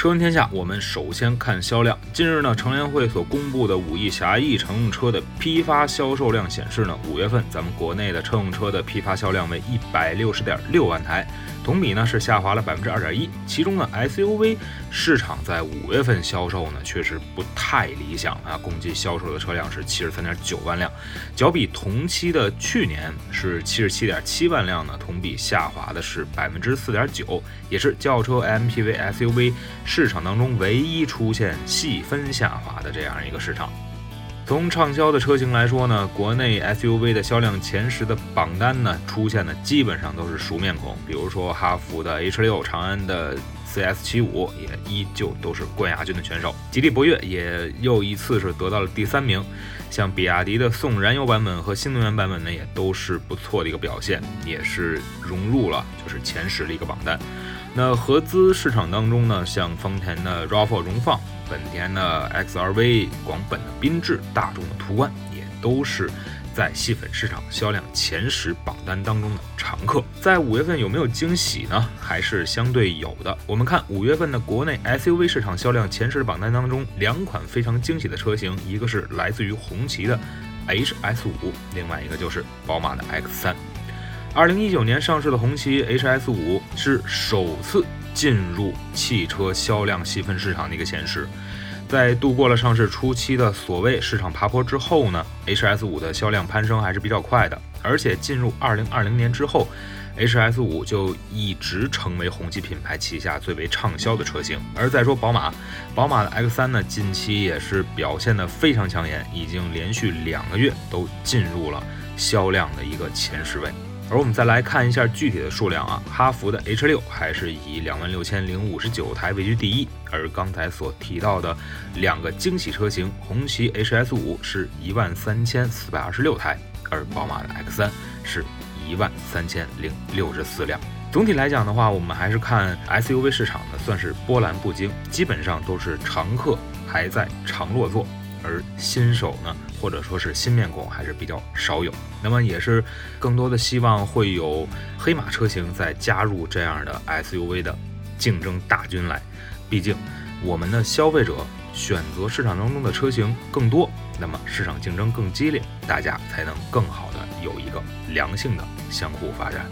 车闻天下，我们首先看销量。近日呢，乘联会所公布的五亿狭义乘用车的批发销售量显示呢，五月份咱们国内的乘用车的批发销量为一百六十点六万台。同比呢是下滑了百分之二点一，其中呢 SUV 市场在五月份销售呢确实不太理想啊，共计销售的车辆是七十三点九万辆，较比同期的去年是七十七点七万辆呢，同比下滑的是百分之四点九，也是轿车 MPV SUV 市场当中唯一出现细分下滑的这样一个市场。从畅销的车型来说呢，国内 SUV 的销量前十的榜单呢，出现的基本上都是熟面孔，比如说哈弗的 H 六、长安的 CS 七五，也依旧都是冠亚军的选手。吉利博越也又一次是得到了第三名。像比亚迪的宋燃油版本和新能源版本呢，也都是不错的一个表现，也是融入了就是前十的一个榜单。那合资市场当中呢，像丰田的 RAV4 荣放。本田的 XRV、广本的缤智、大众的途观，也都是在细分市场销量前十榜单当中的常客。在五月份有没有惊喜呢？还是相对有的。我们看五月份的国内 SUV 市场销量前十榜单当中，两款非常惊喜的车型，一个是来自于红旗的 HS5，另外一个就是宝马的 X3。二零一九年上市的红旗 HS5 是首次。进入汽车销量细分市场的一个前十，在度过了上市初期的所谓市场爬坡之后呢，HS 五的销量攀升还是比较快的，而且进入二零二零年之后，HS 五就一直成为红旗品牌旗下最为畅销的车型。而再说宝马，宝马的 X 三呢，近期也是表现的非常抢眼，已经连续两个月都进入了销量的一个前十位。而我们再来看一下具体的数量啊，哈弗的 H 六还是以两万六千零五十九台位居第一，而刚才所提到的两个惊喜车型，红旗 HS 五是一万三千四百二十六台，而宝马的 X 三是一万三千零六十四辆。总体来讲的话，我们还是看 SUV 市场呢，算是波澜不惊，基本上都是常客还在常落座。而新手呢，或者说是新面孔还是比较少有，那么也是更多的希望会有黑马车型再加入这样的 SUV 的竞争大军来。毕竟我们的消费者选择市场当中的车型更多，那么市场竞争更激烈，大家才能更好的有一个良性的相互发展。